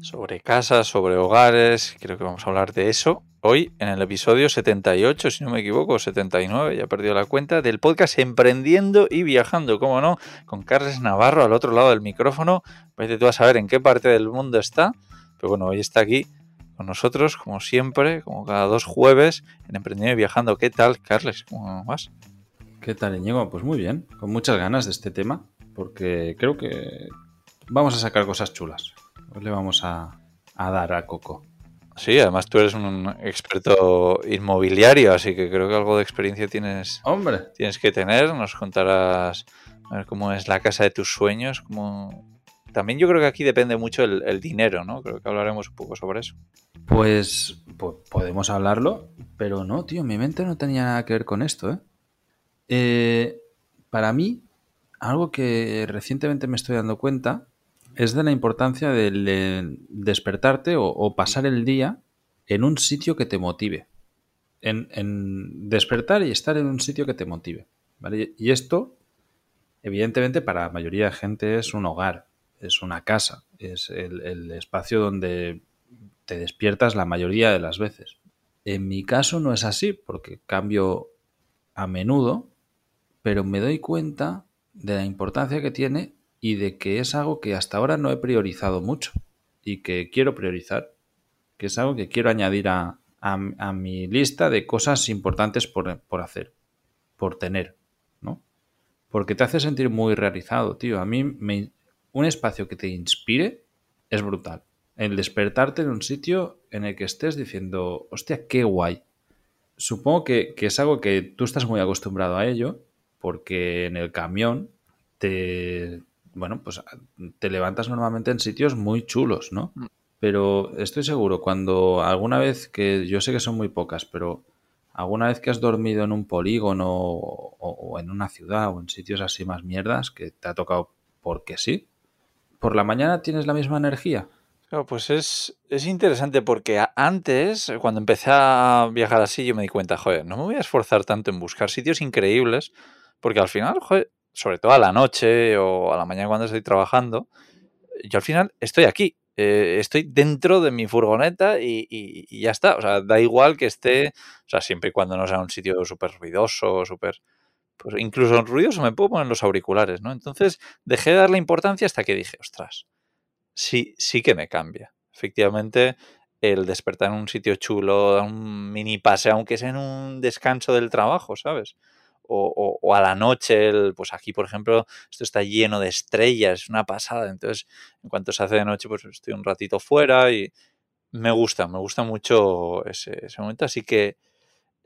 Sobre casas, sobre hogares, creo que vamos a hablar de eso hoy en el episodio 78, si no me equivoco, 79, ya he perdido la cuenta, del podcast Emprendiendo y Viajando, cómo no, con Carles Navarro al otro lado del micrófono. Vete tú a saber en qué parte del mundo está, pero bueno, hoy está aquí con nosotros, como siempre, como cada dos jueves, en Emprendiendo y Viajando. ¿Qué tal, Carles? ¿Cómo vas? ¿Qué tal, Íñigo? Pues muy bien, con muchas ganas de este tema, porque creo que vamos a sacar cosas chulas. Hoy le vamos a, a dar a Coco. Sí, además tú eres un experto inmobiliario, así que creo que algo de experiencia tienes, Hombre, tienes que tener. Nos contarás a ver cómo es la casa de tus sueños. Cómo... También yo creo que aquí depende mucho el, el dinero, ¿no? Creo que hablaremos un poco sobre eso. pues, po- podemos hablarlo, pero no, tío, mi mente no tenía nada que ver con esto, ¿eh? Eh, Para mí, algo que recientemente me estoy dando cuenta es de la importancia del de despertarte o, pasar el día en un sitio que te motive. En, despertar y estar en un sitio que te motive. Y esto, evidentemente, para la mayoría de gente es un hogar, es una casa, es el espacio donde te despiertas la mayoría de las veces. En mi caso no es así, porque cambio a menudo, pero me doy cuenta de la importancia que tiene y de que es algo que hasta ahora no he priorizado mucho y que quiero priorizar, que es algo que quiero añadir a, a- mi lista de cosas importantes por, por hacer, por tener, ¿no? Porque te hace sentir muy realizado, tío. A mí me- un espacio que te inspire es brutal. El despertarte en un sitio en el que estés diciendo, hostia, qué guay. Supongo que, que es algo que tú estás muy acostumbrado a ello, porque en el camión te, bueno, pues te levantas normalmente en sitios muy chulos, ¿no? Mm. Pero estoy seguro, cuando alguna vez, que yo sé que son muy pocas, pero alguna vez que has dormido en un polígono o, o en una ciudad o en sitios así más mierdas que te ha tocado porque sí, por la mañana tienes la misma energía. Claro, pues es, es interesante porque antes, cuando empecé a viajar así, yo me di cuenta, joder, no me voy a esforzar tanto en buscar sitios increíbles, porque al final, sobre todo a la noche o a la mañana cuando estoy trabajando, yo al final estoy aquí, eh, estoy dentro de mi furgoneta y, ya está. O sea, da igual que esté, o sea, siempre y cuando no sea un sitio súper ruidoso, súper... Pues incluso en ruidoso me puedo poner los auriculares, ¿no? Entonces dejé de darle importancia hasta que dije, ostras, sí, sí que me cambia. Efectivamente, el despertar en un sitio chulo, un mini pase, aunque sea en un descanso del trabajo, ¿sabes? O, a la noche, el- pues aquí, por ejemplo, esto está lleno de estrellas, es una pasada. Entonces, en cuanto se hace de noche, pues estoy un ratito fuera y me gusta, me gusta mucho ese, momento. Así que,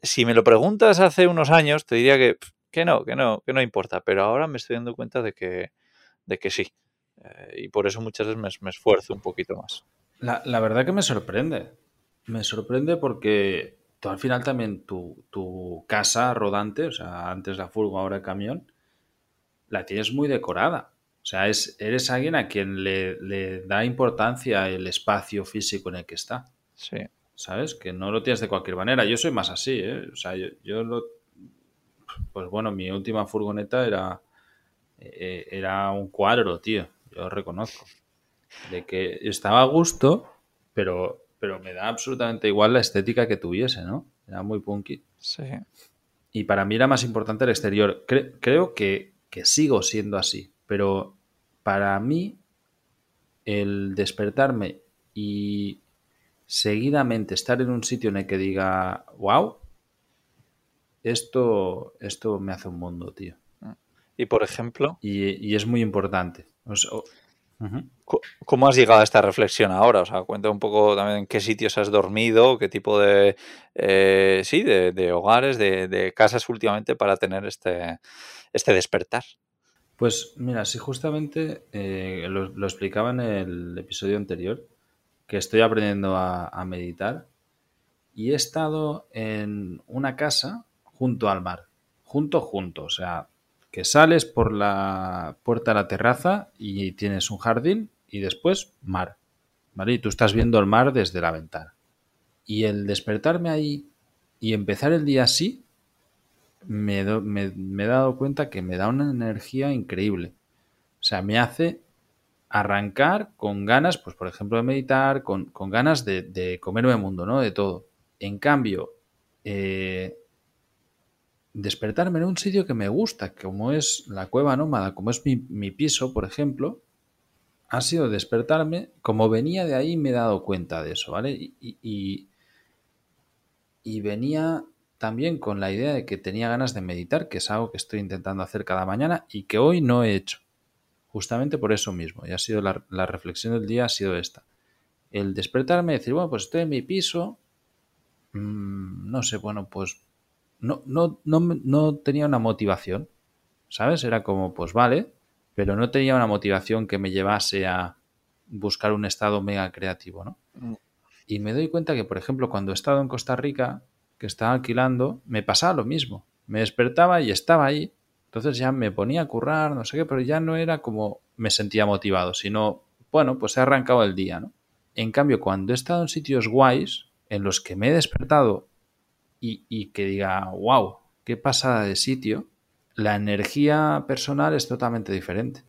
si me lo preguntas hace unos años, te diría que, que no, que no, que no importa. Pero ahora me estoy dando cuenta de que, de que sí. Eh, y por eso muchas veces me, me esfuerzo un poquito más. La, la verdad que me sorprende. Me sorprende porque tú al final también tu, tu casa rodante, o sea, antes la furgo, ahora el camión, la tienes muy decorada. O sea, es, eres alguien a quien le, le da importancia el espacio físico en el que está. Sí. ¿Sabes? Que no lo tienes de cualquier manera. Yo soy más así, ¿eh? O sea, yo, yo lo... Pues bueno, mi última furgoneta era, eh, era un cuadro, tío. Yo lo reconozco. De que estaba a gusto, pero, pero me da absolutamente igual la estética que tuviese, ¿no? Era muy punky. Sí. Y para mí era más importante el exterior. Cre- creo que, que sigo siendo así, pero para mí el despertarme y seguidamente estar en un sitio en el que diga, wow, esto, esto me hace un mundo, tío. Y por ejemplo, Y, y es muy importante. O sea, ¿cómo has llegado a esta reflexión ahora? O sea, cuenta un poco también en qué sitios has dormido, qué tipo de, eh, sí, de, de hogares, de, de casas últimamente para tener este, este despertar. Pues mira, sí, justamente eh, lo, lo explicaba en el episodio anterior, que estoy aprendiendo a, a meditar y he estado en una casa junto al mar, junto, junto, o sea, que sales por la puerta a la terraza y tienes un jardín y después mar, ¿vale? Y tú estás viendo el mar desde la ventana. Y el despertarme ahí y empezar el día así, me, he dado cuenta que me da una energía increíble. O sea, me hace arrancar con ganas, pues por ejemplo, de meditar, con, ganas de, de, comerme el mundo, ¿no? De todo. En cambio, eh, despertarme en un sitio que me gusta, como es la cueva nómada, como es mi, piso, por ejemplo, ha sido despertarme, como venía de ahí me he dado cuenta de eso, ¿vale? Y, y, venía también con la idea de que tenía ganas de meditar, que es algo que estoy intentando hacer cada mañana y que hoy no he hecho. Justamente por eso mismo. Y ha sido la, la reflexión del día ha sido esta. El despertarme y decir, bueno, pues estoy en mi piso. Mm, no sé, bueno, pues no, no, no, no tenía una motivación, ¿sabes? Era como, pues vale, pero no tenía una motivación que me llevase a buscar un estado mega creativo, ¿no? Mm. Y me doy cuenta que, por ejemplo, cuando he estado en Costa Rica, que estaba alquilando, me pasaba lo mismo. Me despertaba y estaba ahí. Entonces ya me ponía a currar, no sé qué, pero ya no era como me sentía motivado, sino, bueno, pues he arrancado el día, ¿no? En cambio, cuando he estado en sitios guays, en los que me he despertado y, que diga, wow, qué pasa de sitio, la energía personal es totalmente diferente.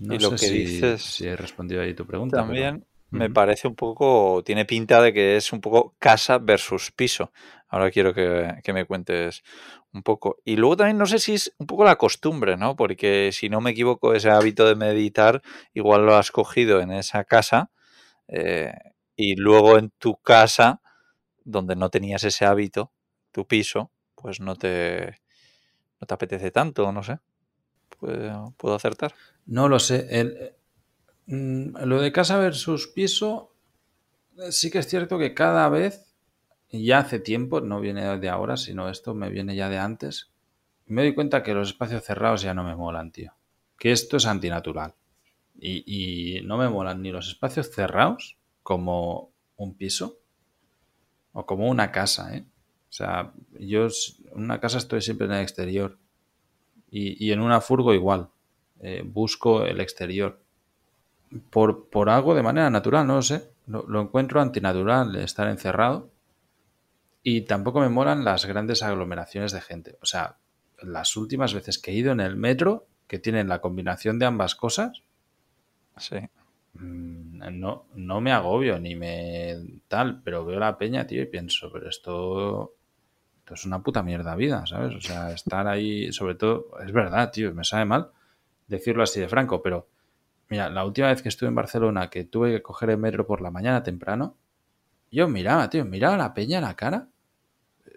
y lo que si, dices. Si he respondido ahí tu pregunta. También me parece un poco. Tiene pinta de que es un poco casa versus piso. Ahora quiero que, que, me cuentes un poco. Y luego también no sé si es un poco la costumbre, ¿no? Porque si no me equivoco, ese hábito de meditar, igual lo has cogido en esa casa. Eh, y luego en tu casa donde no tenías ese hábito, tu piso, pues no te, no te apetece tanto, no sé. ¿Puedo, ¿Puedo acertar? No lo sé. El, mm, lo de casa versus piso, eh, sí que es cierto que cada vez, ya hace tiempo, no viene de ahora, sino esto me viene ya de antes, me doy cuenta que los espacios cerrados ya no me molan, tío. Que esto es antinatural. Y, y no me molan ni los espacios cerrados como un piso, o como una casa, ¿eh? O sea, yo en una casa estoy siempre en el exterior. Y, en una furgo igual. Eh, busco el exterior. Por, por, algo de manera natural, no lo sé. Lo, lo, encuentro antinatural estar encerrado. Y tampoco me molan las grandes aglomeraciones de gente. O sea, las últimas veces que he ido en el metro, que tienen la combinación de ambas cosas. Sí. Mm, no, no me agobio ni me tal, pero veo la peña, tío, y pienso, pero esto, esto es una puta mierda vida, ¿sabes? O sea, estar ahí, sobre todo, es verdad, tío, me sabe mal decirlo así de franco, pero mira, la última vez que estuve en Barcelona, que tuve que coger el metro por la mañana temprano, yo miraba, tío, miraba la peña a la cara.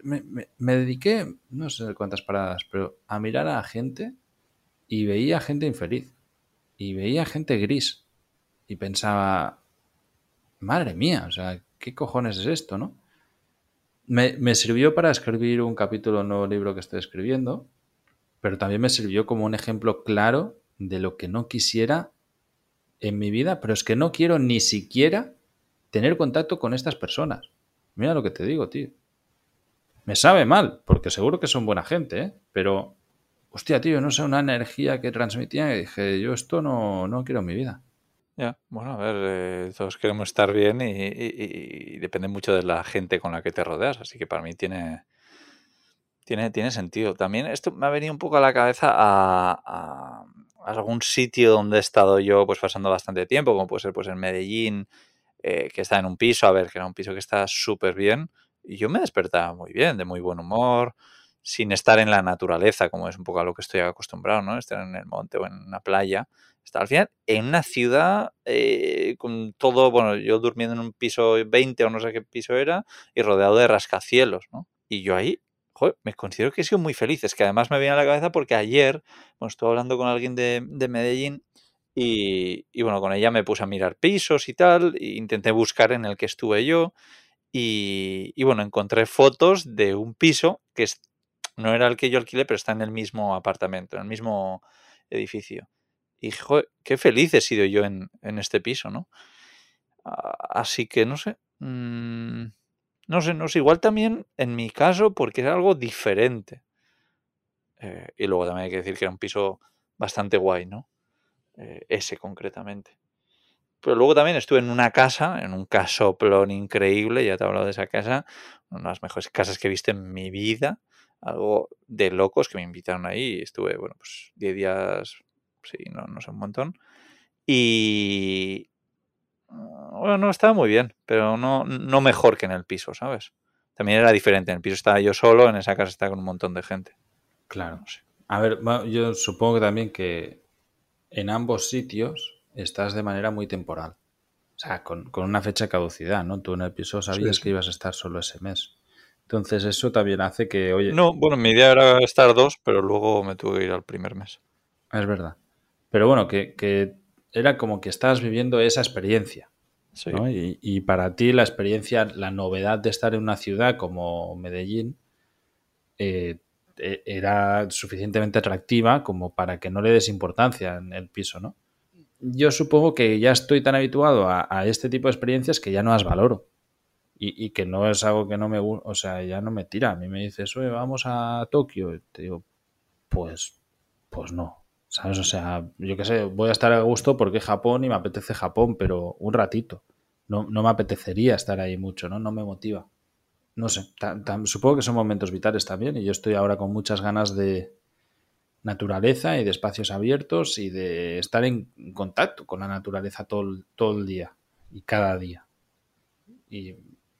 Me, me dediqué, no sé cuántas paradas, pero a mirar a la gente y veía gente infeliz. Y veía gente gris y pensaba, madre mía, o sea, ¿qué cojones es esto, no? Me, sirvió para escribir un capítulo, un nuevo libro que estoy escribiendo, pero también me sirvió como un ejemplo claro de lo que no quisiera en mi vida, pero es que no quiero ni siquiera tener contacto con estas personas. Mira lo que te digo, tío. Me sabe mal, porque seguro que son buena gente, ¿eh? Pero, hostia, tío, no sé, una energía que transmitía y dije, yo esto no, no quiero en mi vida. Ya, bueno, a ver, eh, todos queremos estar bien y, depende mucho de la gente con la que te rodeas, así que para mí tiene, tiene, tiene sentido. También esto me ha venido un poco a la cabeza a, algún sitio donde he estado yo pues pasando bastante tiempo, como puede ser pues en Medellín, eh, que está en un piso, a ver, que era un piso que está súper bien, y yo me despertaba muy bien, de muy buen humor, sin estar en la naturaleza, como es un poco a lo que estoy acostumbrado, ¿no? Estar en el monte o en una playa al final en una ciudad eh, con todo, bueno, yo durmiendo en un piso 20 o no sé qué piso era y rodeado de rascacielos, ¿no? Y yo ahí, joder, me considero que he sido muy feliz. Es que además me viene a la cabeza porque ayer, bueno, estuve hablando con alguien de, Medellín y, bueno, con ella me puse a mirar pisos y tal, e intenté buscar en el que estuve yo y, bueno, encontré fotos de un piso que no era el que yo alquilé, pero está en el mismo apartamento, en el mismo edificio. Y joder, qué feliz he sido yo en, este piso, ¿no? Así que no sé. Mm, no sé, no sé. Igual también en mi caso, porque era algo diferente. Eh, y luego también hay que decir que era un piso bastante guay, ¿no? Eh, ese concretamente. Pero luego también estuve en una casa, en un casoplón increíble, ya te he hablado de esa casa, una de las mejores casas que he visto en mi vida, algo de locos que me invitaron ahí, estuve, bueno, pues 10 días sí, no, no sé, un montón. Y... Bueno, no, estaba muy bien, pero no, no mejor que en el piso, ¿sabes? También era diferente. En el piso estaba yo solo, en esa casa estaba con un montón de gente. Claro. A ver, yo supongo que también que en ambos sitios estás de manera muy temporal. O sea, con, una fecha de caducidad, ¿no? Tú en el piso sabías que ibas a estar solo ese mes. Entonces eso también hace que, oye... No, bueno, mi idea era estar dos, pero luego me tuve que ir al primer mes. Es verdad. Pero bueno, que, era como que estabas viviendo esa experiencia. Sí. Y, para ti la experiencia, la novedad de estar en una ciudad como Medellín eh, e, era suficientemente atractiva como para que no le des importancia en el piso, ¿no? Yo supongo que ya estoy tan habituado a, a este tipo de experiencias que ya no las valoro y, que no es algo que no me gusta, o sea, ya no me tira. A mí me dices, oye, vamos a Tokio. Y te digo, pues, pues no. ¿Sabes? O sea, yo qué sé, voy a estar a gusto porque Japón y me apetece Japón, pero un ratito. No, no me apetecería estar ahí mucho, ¿no? No me motiva. No sé, supongo que son momentos vitales también y yo estoy ahora con muchas ganas de naturaleza y de espacios abiertos y de estar en contacto con la naturaleza todo, todo el día y cada día. Y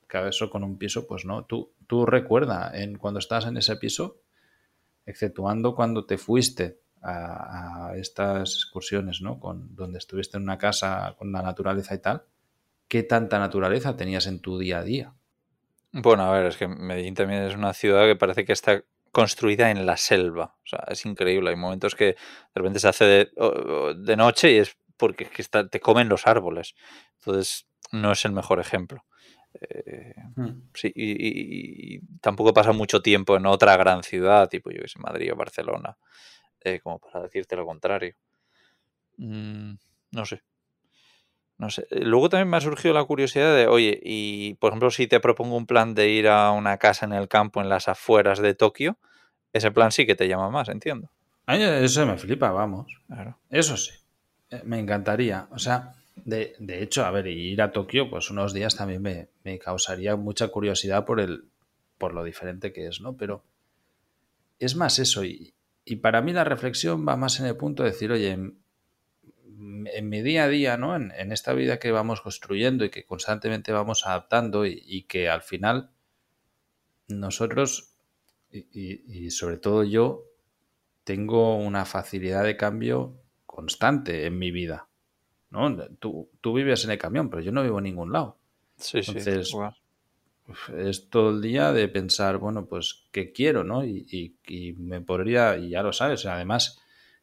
cada eso con un piso, pues no. Tú, tú recuerda en cuando estás en ese piso, exceptuando cuando te fuiste a, estas excursiones, ¿no? Con, donde estuviste en una casa con la naturaleza y tal, ¿qué tanta naturaleza tenías en tu día a día? Bueno, a ver, es que Medellín también es una ciudad que parece que está construida en la selva. O sea, es increíble. Hay momentos que de repente se hace de, de noche y es porque te comen los árboles. Entonces, no es el mejor ejemplo. Eh, hmm. sí, y, tampoco pasa mucho tiempo en otra gran ciudad, tipo yo que sé, Madrid o Barcelona, eh, como para decirte lo contrario. Mm, no sé. No sé. Eh, luego también me ha surgido la curiosidad de, oye, y por ejemplo, si te propongo un plan de ir a una casa en el campo en las afueras de Tokio, ese plan sí que te llama más, entiendo. eso me flipa, vamos. Eso sí. Me encantaría. O sea, de, de, hecho, a ver, ir a Tokio, pues unos días también me, me, causaría mucha curiosidad por el, por lo diferente que es, ¿no? Pero es más eso, y, y para mí la reflexión va más en el punto de decir, oye, en, mi día a día, ¿no? En, en, esta vida que vamos construyendo y que constantemente vamos adaptando y, y que al final nosotros, y, y sobre todo yo, tengo una facilidad de cambio constante en mi vida. ¿no? Tú, tú, vives en el camión, pero yo no vivo en ningún lado. Sí, Entonces, sí. Es todo el día de pensar, bueno, pues, ¿qué quiero, no? Y, y, me podría, y ya lo sabes, además,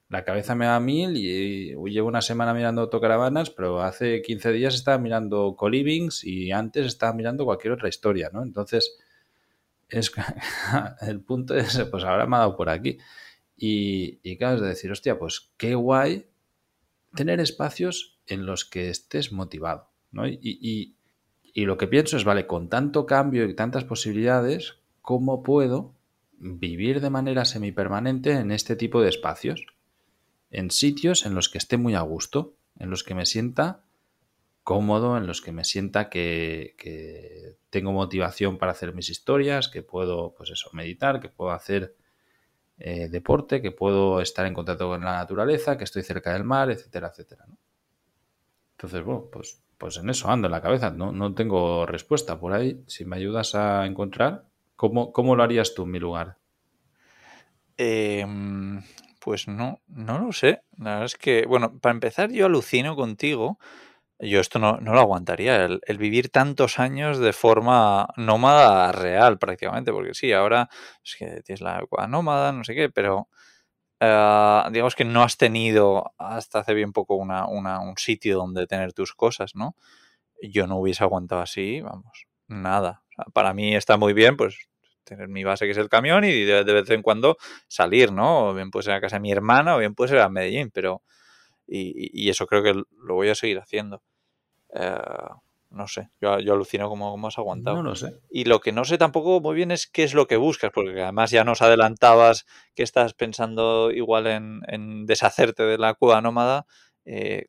la cabeza me da mil y, llevo una semana mirando autocaravanas, pero hace 15 días estaba mirando colivings y antes estaba mirando cualquier otra historia, ¿no? Entonces, es el punto es, pues ahora me ha dado por aquí. Y, y claro, es decir, hostia, pues qué guay tener espacios en los que estés motivado. ¿no? Y, lo que pienso es, vale, con tanto cambio y tantas posibilidades, ¿cómo puedo vivir de manera semipermanente en este tipo de espacios? En sitios en los que esté muy a gusto, en los que me sienta cómodo, en los que me sienta que, tengo motivación para hacer mis historias, que puedo, pues eso, meditar, que puedo hacer eh, deporte, que puedo estar en contacto con la naturaleza, que estoy cerca del mar, etcétera, etcétera. Entonces, bueno, pues, pues en eso ando en la cabeza. No, no tengo respuesta por ahí. Si me ayudas a encontrar, ¿cómo, cómo lo harías tú en mi lugar? Em, pues no, no lo sé. La verdad es que, bueno, para empezar, yo alucino contigo yo esto no, no lo aguantaría, el, vivir tantos años de forma nómada real prácticamente, porque sí, ahora es que tienes la nómada, no sé qué, pero eh, digamos que no has tenido hasta hace bien poco una, una, un sitio donde tener tus cosas, ¿no? Yo no hubiese aguantado así, vamos, nada. para mí está muy bien, pues tener mi base que es el camión y de, vez en cuando salir, ¿no? O bien puede ser a casa de mi hermana o bien puede ser a Medellín, pero... Y, eso creo que lo voy a seguir haciendo. Eh, no sé, yo, yo alucino cómo, has aguantado. No lo sé. Y lo que no sé tampoco muy bien es qué es lo que buscas, porque además ya nos adelantabas que estás pensando igual en, deshacerte de la cueva nómada. Eh,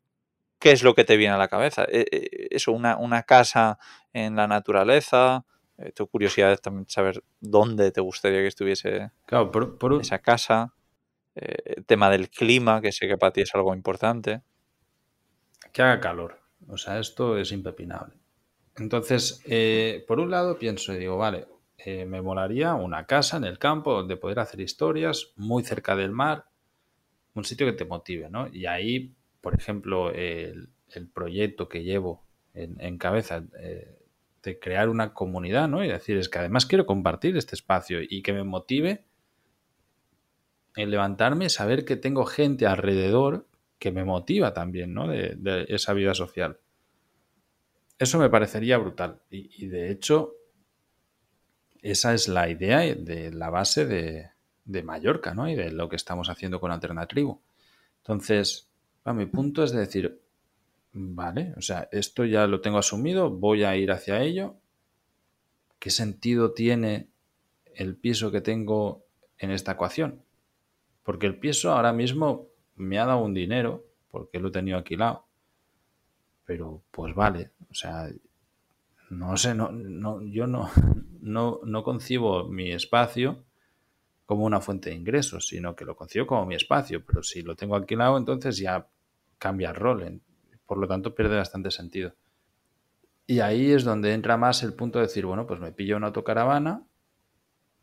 ¿Qué es lo que te viene a la cabeza? Eh, eso, una, una, casa en la naturaleza. tu curiosidad es también saber dónde te gustaría que estuviese esa casa. el tema del clima, que sé que para ti es algo importante. que haga calor. O sea, esto es impepinable. Entonces, eh, por un lado pienso y digo, vale, eh, me molaría una casa en el campo donde poder hacer historias, muy cerca del mar, un sitio que te motive, ¿no? Y ahí, por ejemplo, el, proyecto que llevo en, cabeza eh, de crear una comunidad, ¿no? Y decir, es que además quiero compartir este espacio y que me motive el levantarme, saber que tengo gente alrededor que me motiva también, ¿no? De, esa vida social. Eso me parecería brutal. Y, de hecho, esa es la idea de la base de, Mallorca, ¿no? Y de lo que estamos haciendo con Alternativo. Entonces, a mi punto es de decir, vale, o sea, esto ya lo tengo asumido, voy a ir hacia ello. ¿Qué sentido tiene el piso que tengo en esta ecuación? Porque el piso ahora mismo me ha dado un dinero, porque lo he tenido alquilado. Pero pues vale, o sea, no sé, no, no, yo no, no, no concibo mi espacio como una fuente de ingresos, sino que lo concibo como mi espacio. Pero si lo tengo alquilado, entonces ya cambia el rol. Por lo tanto, pierde bastante sentido. Y ahí es donde entra más el punto de decir, bueno, pues me pillo una autocaravana,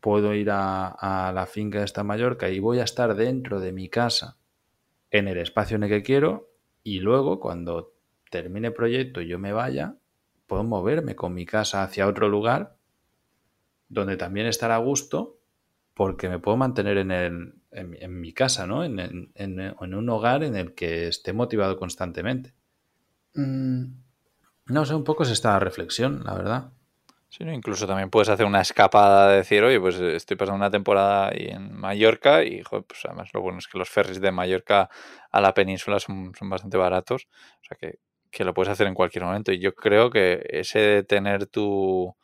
puedo ir a, a la finca de esta Mallorca y voy a estar dentro de mi casa en el espacio en el que quiero y luego cuando termine el proyecto y yo me vaya, puedo moverme con mi casa hacia otro lugar donde también estará a gusto porque me puedo mantener en, el, en, mi casa, ¿no? En, en, un hogar en el que esté motivado constantemente. Mm, no sé, un poco es esta reflexión, la verdad. Sí, incluso también puedes hacer una escapada de decir, oye, pues estoy pasando una temporada ahí en Mallorca y, joder, pues además lo bueno es que los ferries de Mallorca a la península son, bastante baratos, o sea que, lo puedes hacer en cualquier momento. Y yo creo que ese de tener tu,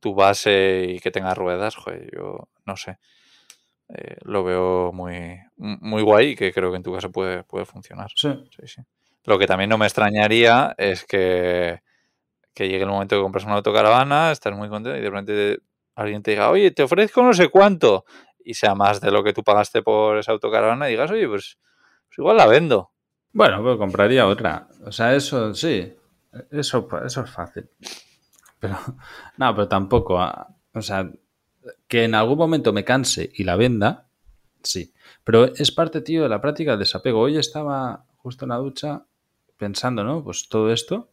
tu base y que tenga ruedas, joder, yo no sé, eh, lo veo muy, muy guay y que creo que en tu caso puede, puede funcionar. Sí. sí, sí. Lo que también no me extrañaría es que que llegue el momento que compras una autocaravana, estás muy contento y de repente alguien te diga, oye, te ofrezco no sé cuánto, y sea más de lo que tú pagaste por esa autocaravana y digas, oye, pues, pues igual la vendo. Bueno, pues compraría otra. O sea, eso sí, eso, eso es fácil. Pero, no, pero tampoco. Ah, o sea, que en algún momento me canse y la venda, sí. Pero es parte, tío, de la práctica del desapego. Hoy estaba justo en la ducha pensando, ¿no? Pues todo esto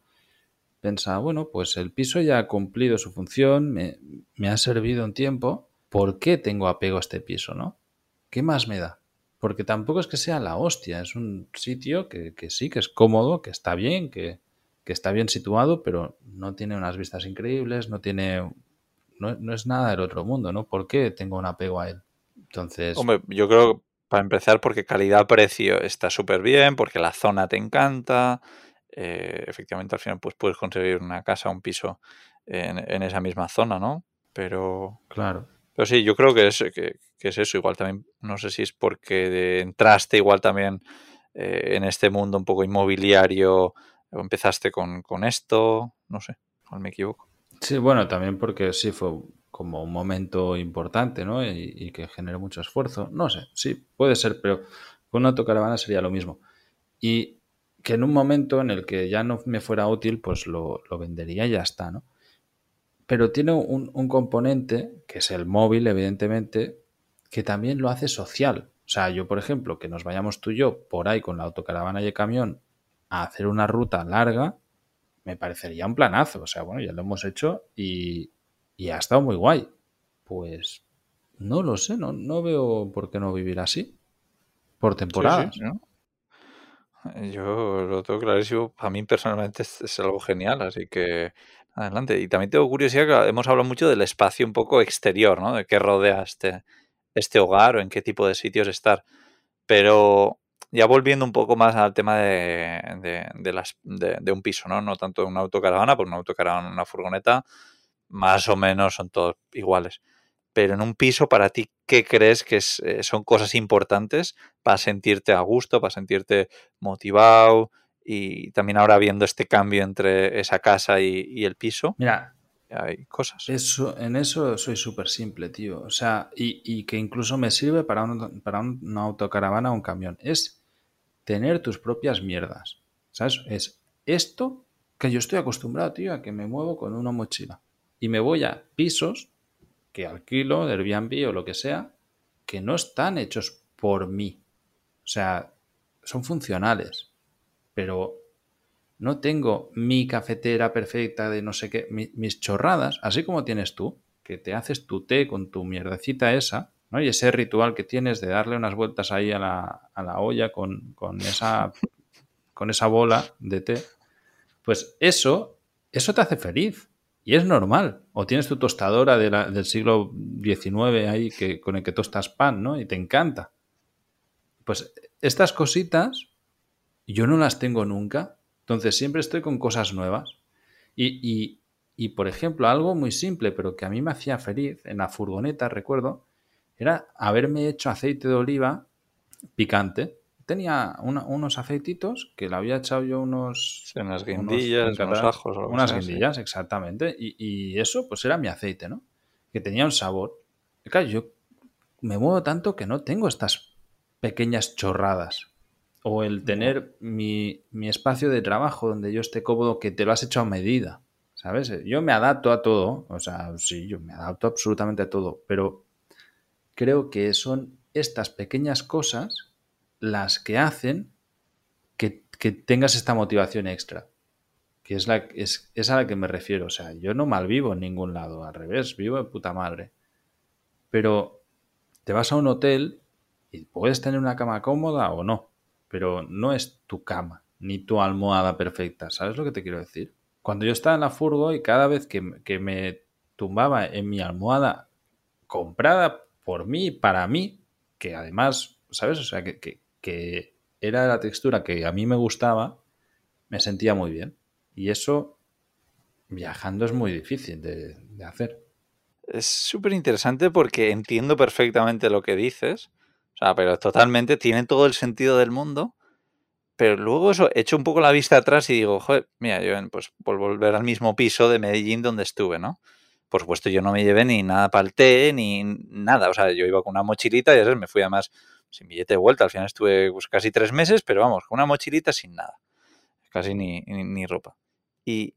pensaba, bueno, pues el piso ya ha cumplido su función, me, ha servido un tiempo, ¿por qué tengo apego a este piso, no? ¿Qué más me da? Porque tampoco es que sea la hostia, es un sitio que, sí, que es cómodo, que está bien, que, está bien situado, pero no tiene unas vistas increíbles, no tiene... No, es nada del otro mundo, ¿no? ¿Por qué tengo un apego a él? Entonces... Hombre, yo creo, para empezar, porque calidad-precio está súper bien, porque la zona te encanta, eh, efectivamente al final pues puedes conseguir una casa, un piso en, esa misma zona, ¿no? Pero... Claro. Pero sí, yo creo que es, que, es eso. Igual también, no sé si es porque entraste igual también eh, en este mundo un poco inmobiliario o empezaste con, esto, no sé, igual me equivoco. Sí, bueno, también porque sí fue como un momento importante, ¿no? Y, y, que generó mucho esfuerzo. No sé, sí, puede ser, pero con una autocaravana sería lo mismo. Y que en un momento en el que ya no me fuera útil, pues lo, vendería y ya está, ¿no? Pero tiene un, un, componente, que es el móvil, evidentemente, que también lo hace social. O sea, yo, por ejemplo, que nos vayamos tú y yo por ahí con la autocaravana y el camión a hacer una ruta larga, me parecería un planazo. O sea, bueno, ya lo hemos hecho y, y ha estado muy guay. Pues no lo sé, no, no veo por qué no vivir así. Por temporadas. ¿no? Yo lo tengo clarísimo. A mí personalmente es, algo genial, así que adelante. Y también tengo curiosidad que hemos hablado mucho del espacio un poco exterior, ¿no? De qué rodea este, este hogar o en qué tipo de sitios estar. Pero ya volviendo un poco más al tema de, de, las, de, un piso, ¿no? No tanto una autocaravana, porque una autocaravana, una furgoneta, más o menos son todos iguales pero en un piso para ti, ¿qué crees que eh, son cosas importantes para sentirte a gusto, para sentirte motivado? Y también ahora viendo este cambio entre esa casa y, el piso. Mira, hay cosas. Eso, en eso soy súper simple, tío. O sea, y, que incluso me sirve para, para una autocaravana o un camión. Es tener tus propias mierdas. ¿Sabes? Es esto que yo estoy acostumbrado, tío, a que me muevo con una mochila. Y me voy a pisos que alquilo, de Airbnb o lo que sea, que no están hechos por mí. O sea, son funcionales. Pero no tengo mi cafetera perfecta de no sé qué, mis chorradas, así como tienes tú, que te haces tu té con tu mierdecita esa, ¿no? Y ese ritual que tienes de darle unas vueltas ahí a la, a la olla con, con, esa, con esa bola de té, pues eso, eso te hace feliz. Y es normal. O tienes tu tostadora del siglo XIX ahí que, con el que tostas pan, ¿no? Y te encanta. Pues estas cositas yo no las tengo nunca. Entonces siempre estoy con cosas nuevas. Y, y, y, por ejemplo, algo muy simple, pero que a mí me hacía feliz en la furgoneta, recuerdo, era haberme hecho aceite de oliva picante. Tenía unos aceititos que le había echado yo unos... unas guindillas, unos, ajos. unas guindillas, exactamente. Y, eso pues era mi aceite, ¿no? Que tenía un sabor. claro, yo me muevo tanto que no tengo estas pequeñas chorradas. O el tener mi, mi espacio de trabajo donde yo esté cómodo que te lo has hecho a medida. ¿Sabes? Yo me adapto a todo. O sea, sí, yo me adapto absolutamente a todo. Pero creo que son estas pequeñas cosas las que hacen que, tengas esta motivación extra. Que es, la, es, a la que me refiero. O sea, yo no malvivo en ningún lado, al revés, vivo de puta madre. Pero te vas a un hotel y puedes tener una cama cómoda o no, pero no es tu cama ni tu almohada perfecta. ¿Sabes lo que te quiero decir? Cuando yo estaba en la furgo y cada vez que, que me tumbaba en mi almohada comprada por mí, para mí, que además, ¿sabes? O sea, que, era la textura que a mí me gustaba, me sentía muy bien. Y eso, viajando, es muy difícil de, hacer. Es súper interesante porque entiendo perfectamente lo que dices. O sea, pero totalmente tiene todo el sentido del mundo. Pero luego eso, echo un poco la vista atrás y digo, joder, mira, yo pues por volver al mismo piso de Medellín donde estuve, ¿no? por supuesto, yo no me llevé ni nada para el té, ni nada. O sea, yo iba con una mochilita y me fui además sin billete de vuelta. Al final estuve pues, casi tres meses, pero vamos, con una mochilita sin nada. Casi ni, ni, ropa. Y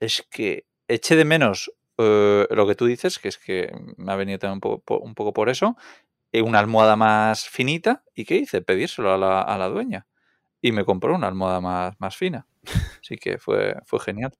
es que eché de menos eh, lo que tú dices, que es que me ha venido también un poco, un poco por eso, eh, una almohada más finita. ¿Y qué hice? Pedírselo a la, a la dueña. Y me compró una almohada más, más fina. Así que fue, fue genial.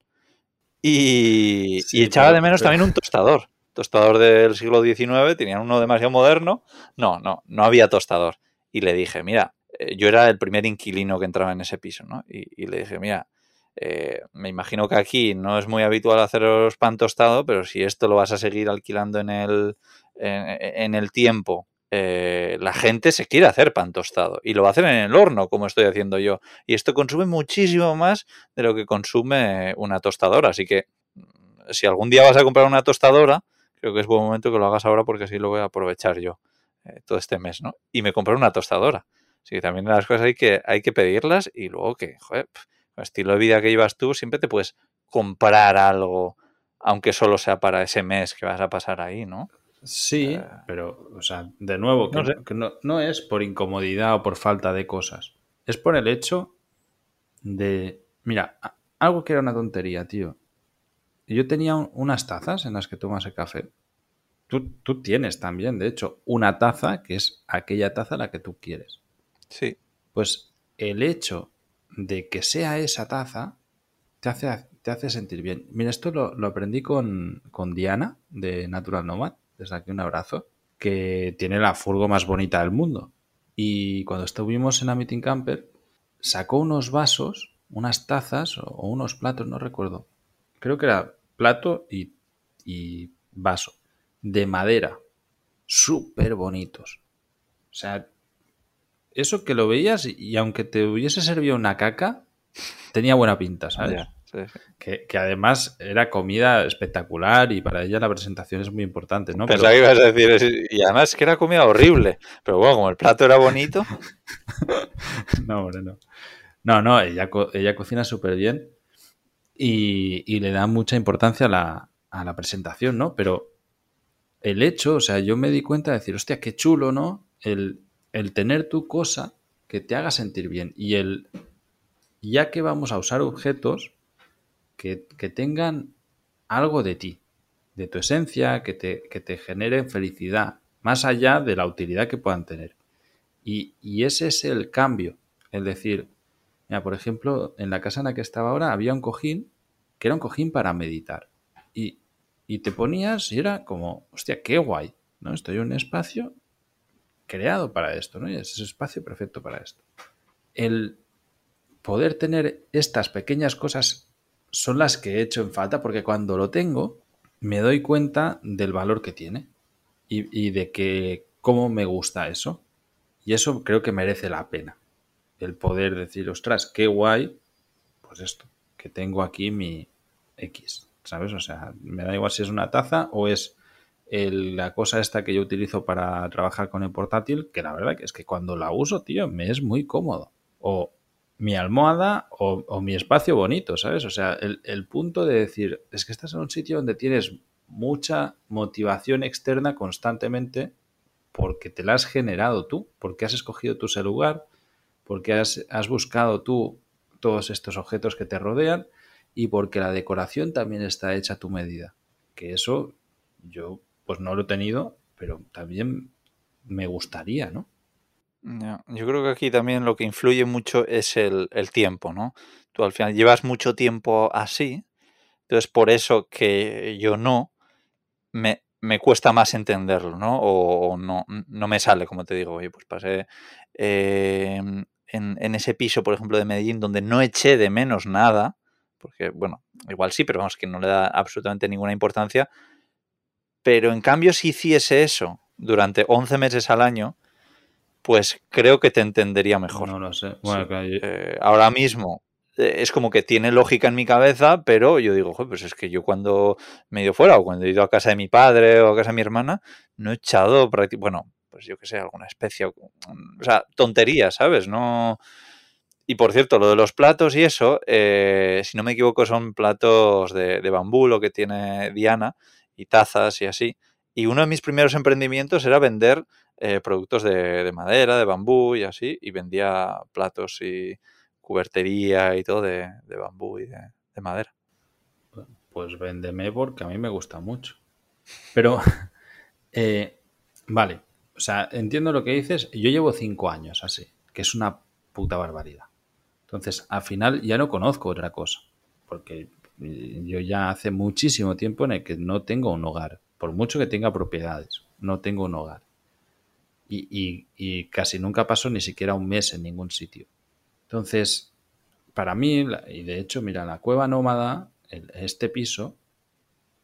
Y, echaba de menos también un tostador. Tostador del siglo XIX, tenían uno demasiado moderno. No, no, no había tostador. Y le dije, mira, eh, yo era el primer inquilino que entraba en ese piso, ¿no? Y, le dije, mira, eh, me imagino que aquí no es muy habitual haceros pan tostado, pero si esto lo vas a seguir alquilando en el, en el tiempo eh, la gente se quiere hacer pan tostado y lo hacer en el horno, como estoy haciendo yo. Y esto consume muchísimo más de lo que consume una tostadora. Así que mm, si algún día vas a comprar una tostadora, creo que es buen momento que lo hagas ahora porque así lo voy a aprovechar yo eh, todo este mes, ¿no? Y me compré una tostadora. Así que también las cosas hay que, hay que pedirlas y luego que, joder, el estilo de vida que llevas tú, siempre te puedes comprar algo, aunque solo sea para ese mes que vas a pasar ahí, ¿no? Sí, eh, pero, o sea, de nuevo, que, no, es por incomodidad o por falta de cosas. Es por el hecho de. Mira, algo que era una tontería, tío. Yo tenía unas tazas en las que tomas el café. Tú, tú, tienes también, de hecho, una taza que es aquella taza la que tú quieres. Sí. Pues el hecho de que sea esa taza te hace, te hace sentir bien. Mira, esto lo, lo aprendí con, con Diana de Natural Nomad desde aquí un abrazo, que tiene la furgo más bonita del mundo. Y cuando estuvimos en la Meeting Camper, sacó unos vasos, unas tazas o unos platos, no recuerdo. Creo que era plato y, y vaso, de madera, súper bonitos. O sea, eso que lo veías y, aunque te hubiese servido una caca, tenía buena pinta, ¿sabes? Que, además era comida espectacular y para ella la presentación es muy importante, ¿no? Pensaba que ibas a decir, y además que era comida horrible, pero bueno, como el plato era bonito. no, hombre, no. No, no, ella, ella cocina súper bien y, le da mucha importancia a la, a la presentación, ¿no? Pero el hecho, o sea, yo me di cuenta de decir, hostia, qué chulo, ¿no? El, el tener tu cosa que te haga sentir bien y el ya que vamos a usar objetos que, que tengan algo de ti, de tu esencia, que te, que te generen felicidad, más allá de la utilidad que puedan tener. Y, y ese es el cambio. Es decir, mira, por ejemplo, en la casa en la que estaba ahora había un cojín que era un cojín para meditar. Y, y te ponías y era como, hostia, qué guay, ¿no? Estoy en un espacio creado para esto, ¿no? Y es ese espacio perfecto para esto. El poder tener estas pequeñas cosas son las que he hecho en falta porque cuando lo tengo me doy cuenta del valor que tiene y, y de que cómo me gusta eso. Y eso creo que merece la pena. El poder decir, ostras, qué guay, pues esto, que tengo aquí mi X, ¿sabes? O sea, me da igual si es una taza o es el- la cosa esta que yo utilizo para trabajar con el portátil, que la verdad que es que cuando la uso, tío, me es muy cómodo. O mi almohada o, mi espacio bonito, ¿sabes? O sea, el, el punto de decir, es que estás en un sitio donde tienes mucha motivación externa constantemente porque te la has generado tú, porque has escogido tú ese lugar, porque has, buscado tú todos estos objetos que te rodean y porque la decoración también está hecha a tu medida. Que eso yo pues no lo he tenido, pero también me gustaría, ¿no? Yo creo que aquí también lo que influye mucho es el, tiempo, ¿no? Tú al final llevas mucho tiempo así, entonces por eso que yo no, me, me cuesta más entenderlo, ¿no? O, o no, no me sale, como te digo, oye, pues pasé eh, en, en ese piso, por ejemplo, de Medellín, donde no eché de menos nada, porque, bueno, igual sí, pero vamos, que no le da absolutamente ninguna importancia, pero en cambio si hiciese eso durante 11 meses al año, pues creo que te entendería mejor. No lo sé. Bueno, Sí. claro, yo- Eh, ahora mismo eh, es como que tiene lógica en mi cabeza, pero yo digo, "Joder, pues es que yo cuando me he ido fuera o cuando he ido a casa de mi padre o a casa de mi hermana, no he echado bueno, pues yo que sé, alguna especie, o o sea, tonterías, ¿sabes? No... Y por cierto, lo de los platos y eso, eh, si no me equivoco, son platos de, de bambú, lo que tiene Diana, y tazas y así. Y uno de mis primeros emprendimientos era vender eh, productos de, de madera, de bambú y así, y vendía platos y cubertería y todo de, de bambú y de, de madera. pues véndeme porque a mí me gusta mucho. Pero, eh, vale, o sea, entiendo lo que dices. Yo llevo cinco años así, que es una puta barbaridad. Entonces, al final ya no conozco otra cosa, porque eh, yo ya hace muchísimo tiempo en el que no tengo un hogar, por mucho que tenga propiedades, no tengo un hogar. Y, y- y casi nunca paso ni siquiera un mes en ningún sitio. Entonces, para mí, y de hecho, mira, la cueva nómada, este piso,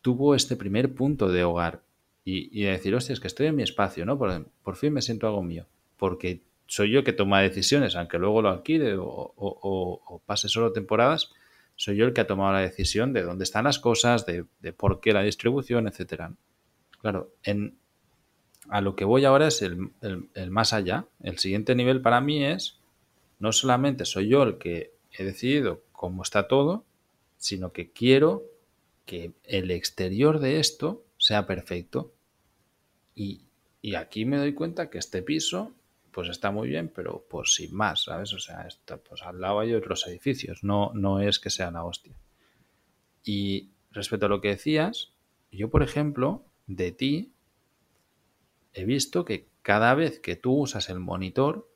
tuvo este primer punto de hogar. Y, y de decir, hostia, es que estoy en mi espacio, ¿no? Por, por fin me siento algo mío. Porque soy yo que toma decisiones, aunque luego lo alquile o- o pase solo temporadas, soy yo el que ha tomado la decisión de dónde están las cosas, de, de por qué la distribución, etcétera. Claro, en, a lo que voy ahora es el, el- el más allá. El siguiente nivel para mí es, no solamente soy yo el que he decidido cómo está todo, sino que quiero que el exterior de esto sea perfecto. Y, y aquí me doy cuenta que este piso, pues está muy bien, pero pues sin más, ¿sabes? O sea, está, pues al lado hay otros edificios, no, no es que sea la hostia. Y respecto a lo que decías, yo, por ejemplo, de ti, he visto que cada vez que tú usas el monitor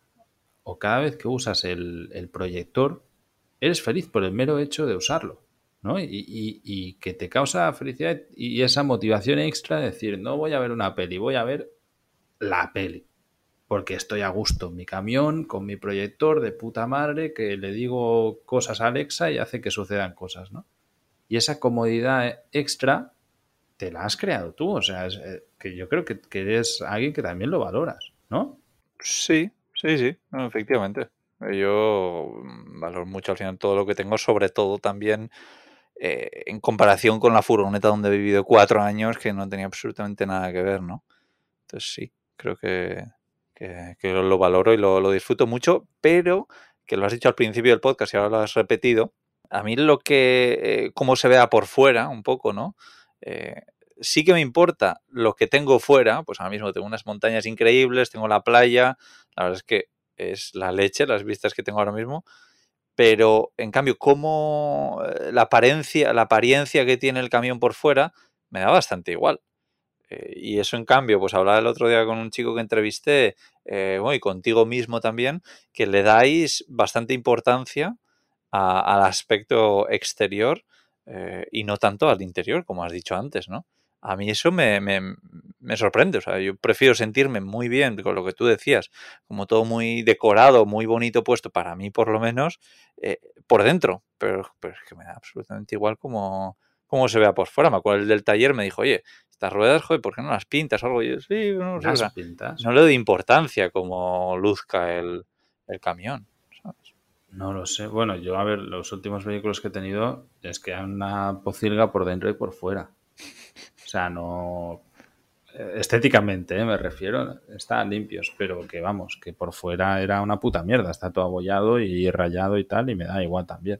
o cada vez que usas el, el proyector, eres feliz por el mero hecho de usarlo, ¿no? Y, y- que te causa felicidad y esa motivación extra de decir, no voy a ver una peli, voy a ver la peli. Porque estoy a gusto en mi camión, con mi proyector de puta madre, que le digo cosas a Alexa y hace que sucedan cosas, ¿no? Y esa comodidad extra te la has creado tú. O sea, eh, que yo creo que, que eres alguien que también lo valoras, ¿no? Sí, sí, sí, efectivamente. Yo mm, valoro mucho al final todo lo que tengo, sobre todo también eh, en comparación con la furgoneta donde he vivido cuatro años, que no tenía absolutamente nada que ver, ¿no? Entonces sí, creo que, que, que lo, lo valoro y lo, disfruto mucho, pero que lo has dicho al principio del podcast y ahora lo has repetido, a mí lo que, eh, cómo se vea por fuera un poco, ¿no? Eh, sí que me importa lo que tengo fuera, pues ahora mismo tengo unas montañas increíbles, tengo la playa, la verdad es que es la leche, las vistas que tengo ahora mismo, Pero, en cambio, como eh, la apariencia, la apariencia que tiene el camión por fuera me da bastante igual. Eh, y eso, en cambio, pues hablaba el otro día con un chico que entrevisté, eh, y contigo mismo también, que le dais bastante importancia al aspecto exterior y no tanto al interior, como has dicho antes, ¿no? A mí eso me, sorprende. O sea, yo prefiero sentirme muy bien con lo que tú decías, como todo muy decorado, muy bonito puesto, para mí por lo menos, eh, por dentro. Pero, es que me da absolutamente igual como, como se vea por fuera. Me acuerdo el del taller me dijo, oye, estas ruedas, joder, ¿por qué no las pintas o algo? Y yo, sí, no, ¿Las pintas? no le doy importancia como luzca el, el camión. No lo sé. Bueno, yo a ver, los últimos vehículos que he tenido es que hay una pocilga por dentro y por fuera. O sea, no. Eh, estéticamente, eh, me refiero, están limpios, pero que vamos, que por fuera era una puta mierda, está todo abollado y rayado y tal, y me da igual también.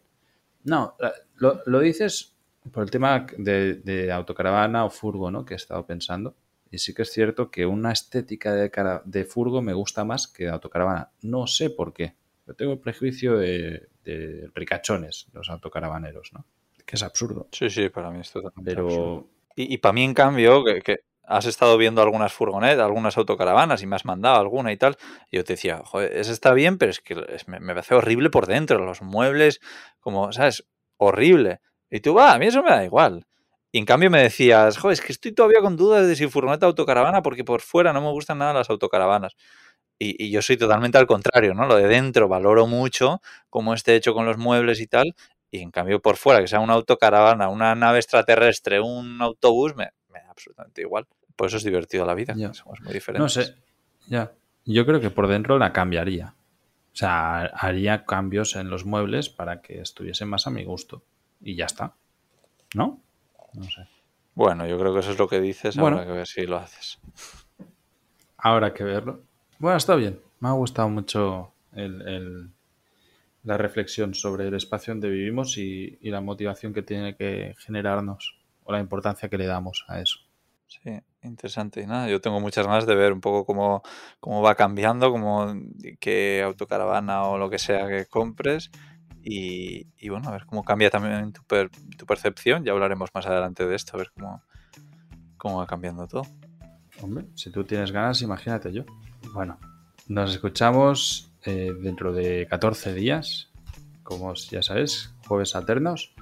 No, eh, lo, dices por el tema de, autocaravana o furgo, ¿no? Que he estado pensando. Y sí que es cierto que una estética de, de furgo me gusta más que de autocaravana. No sé por qué. Yo tengo el prejuicio de, de ricachones, los autocaravaneros, ¿no? Que es absurdo. Sí, sí, para mí es totalmente Pero, y, para mí, en cambio, que, has estado viendo algunas furgonetas, algunas autocaravanas y me has mandado alguna y tal, yo te decía, joder, ese está bien, pero es que me, me parece horrible por dentro, los muebles, como, ¿sabes? Horrible. Y tú, va, a mí eso me da igual. Y en cambio me decías, joder, es que estoy todavía con dudas de si furgoneta autocaravana porque por fuera no me gustan nada las autocaravanas. Y, y, yo soy totalmente al contrario, ¿no? Lo de dentro valoro mucho cómo esté hecho con los muebles y tal, y en cambio por fuera, que sea una autocaravana, una nave extraterrestre, un autobús, me, da absolutamente igual. Por eso es divertido la vida, somos muy diferentes. No sé, ya. Yo creo que por dentro la cambiaría. O sea, haría cambios en los muebles para que estuviesen más a mi gusto. Y ya está. ¿No? No sé. Bueno, yo creo que eso es lo que dices. Bueno, habrá que ver si lo haces. Habrá que verlo. Bueno, está bien. Me ha gustado mucho el la reflexión sobre el espacio donde vivimos y, la motivación que tiene que generarnos o la importancia que le damos a eso. Sí, interesante. Y nada, yo tengo muchas ganas de ver un poco cómo, cómo va cambiando, como qué autocaravana o lo que sea que compres. Y, y bueno, a ver cómo cambia también tu, tu, percepción. Ya hablaremos más adelante de esto, a ver cómo, cómo va cambiando todo. Hombre, si tú tienes ganas, imagínate yo. Bueno, nos escuchamos eh, dentro de 14 días, como ya sabes, jueves alternos.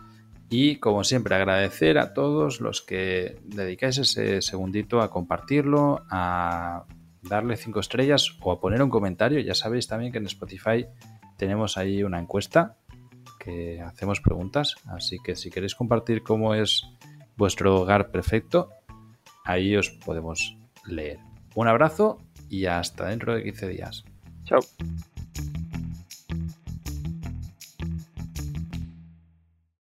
Y como siempre, agradecer a todos los que dedicáis ese segundito a compartirlo, a darle 5 estrellas o a poner un comentario. Ya sabéis también que en Spotify tenemos ahí una encuesta que hacemos preguntas. Así que si queréis compartir cómo es vuestro hogar perfecto, ahí os podemos leer. Un abrazo y hasta dentro de 15 días. Chao.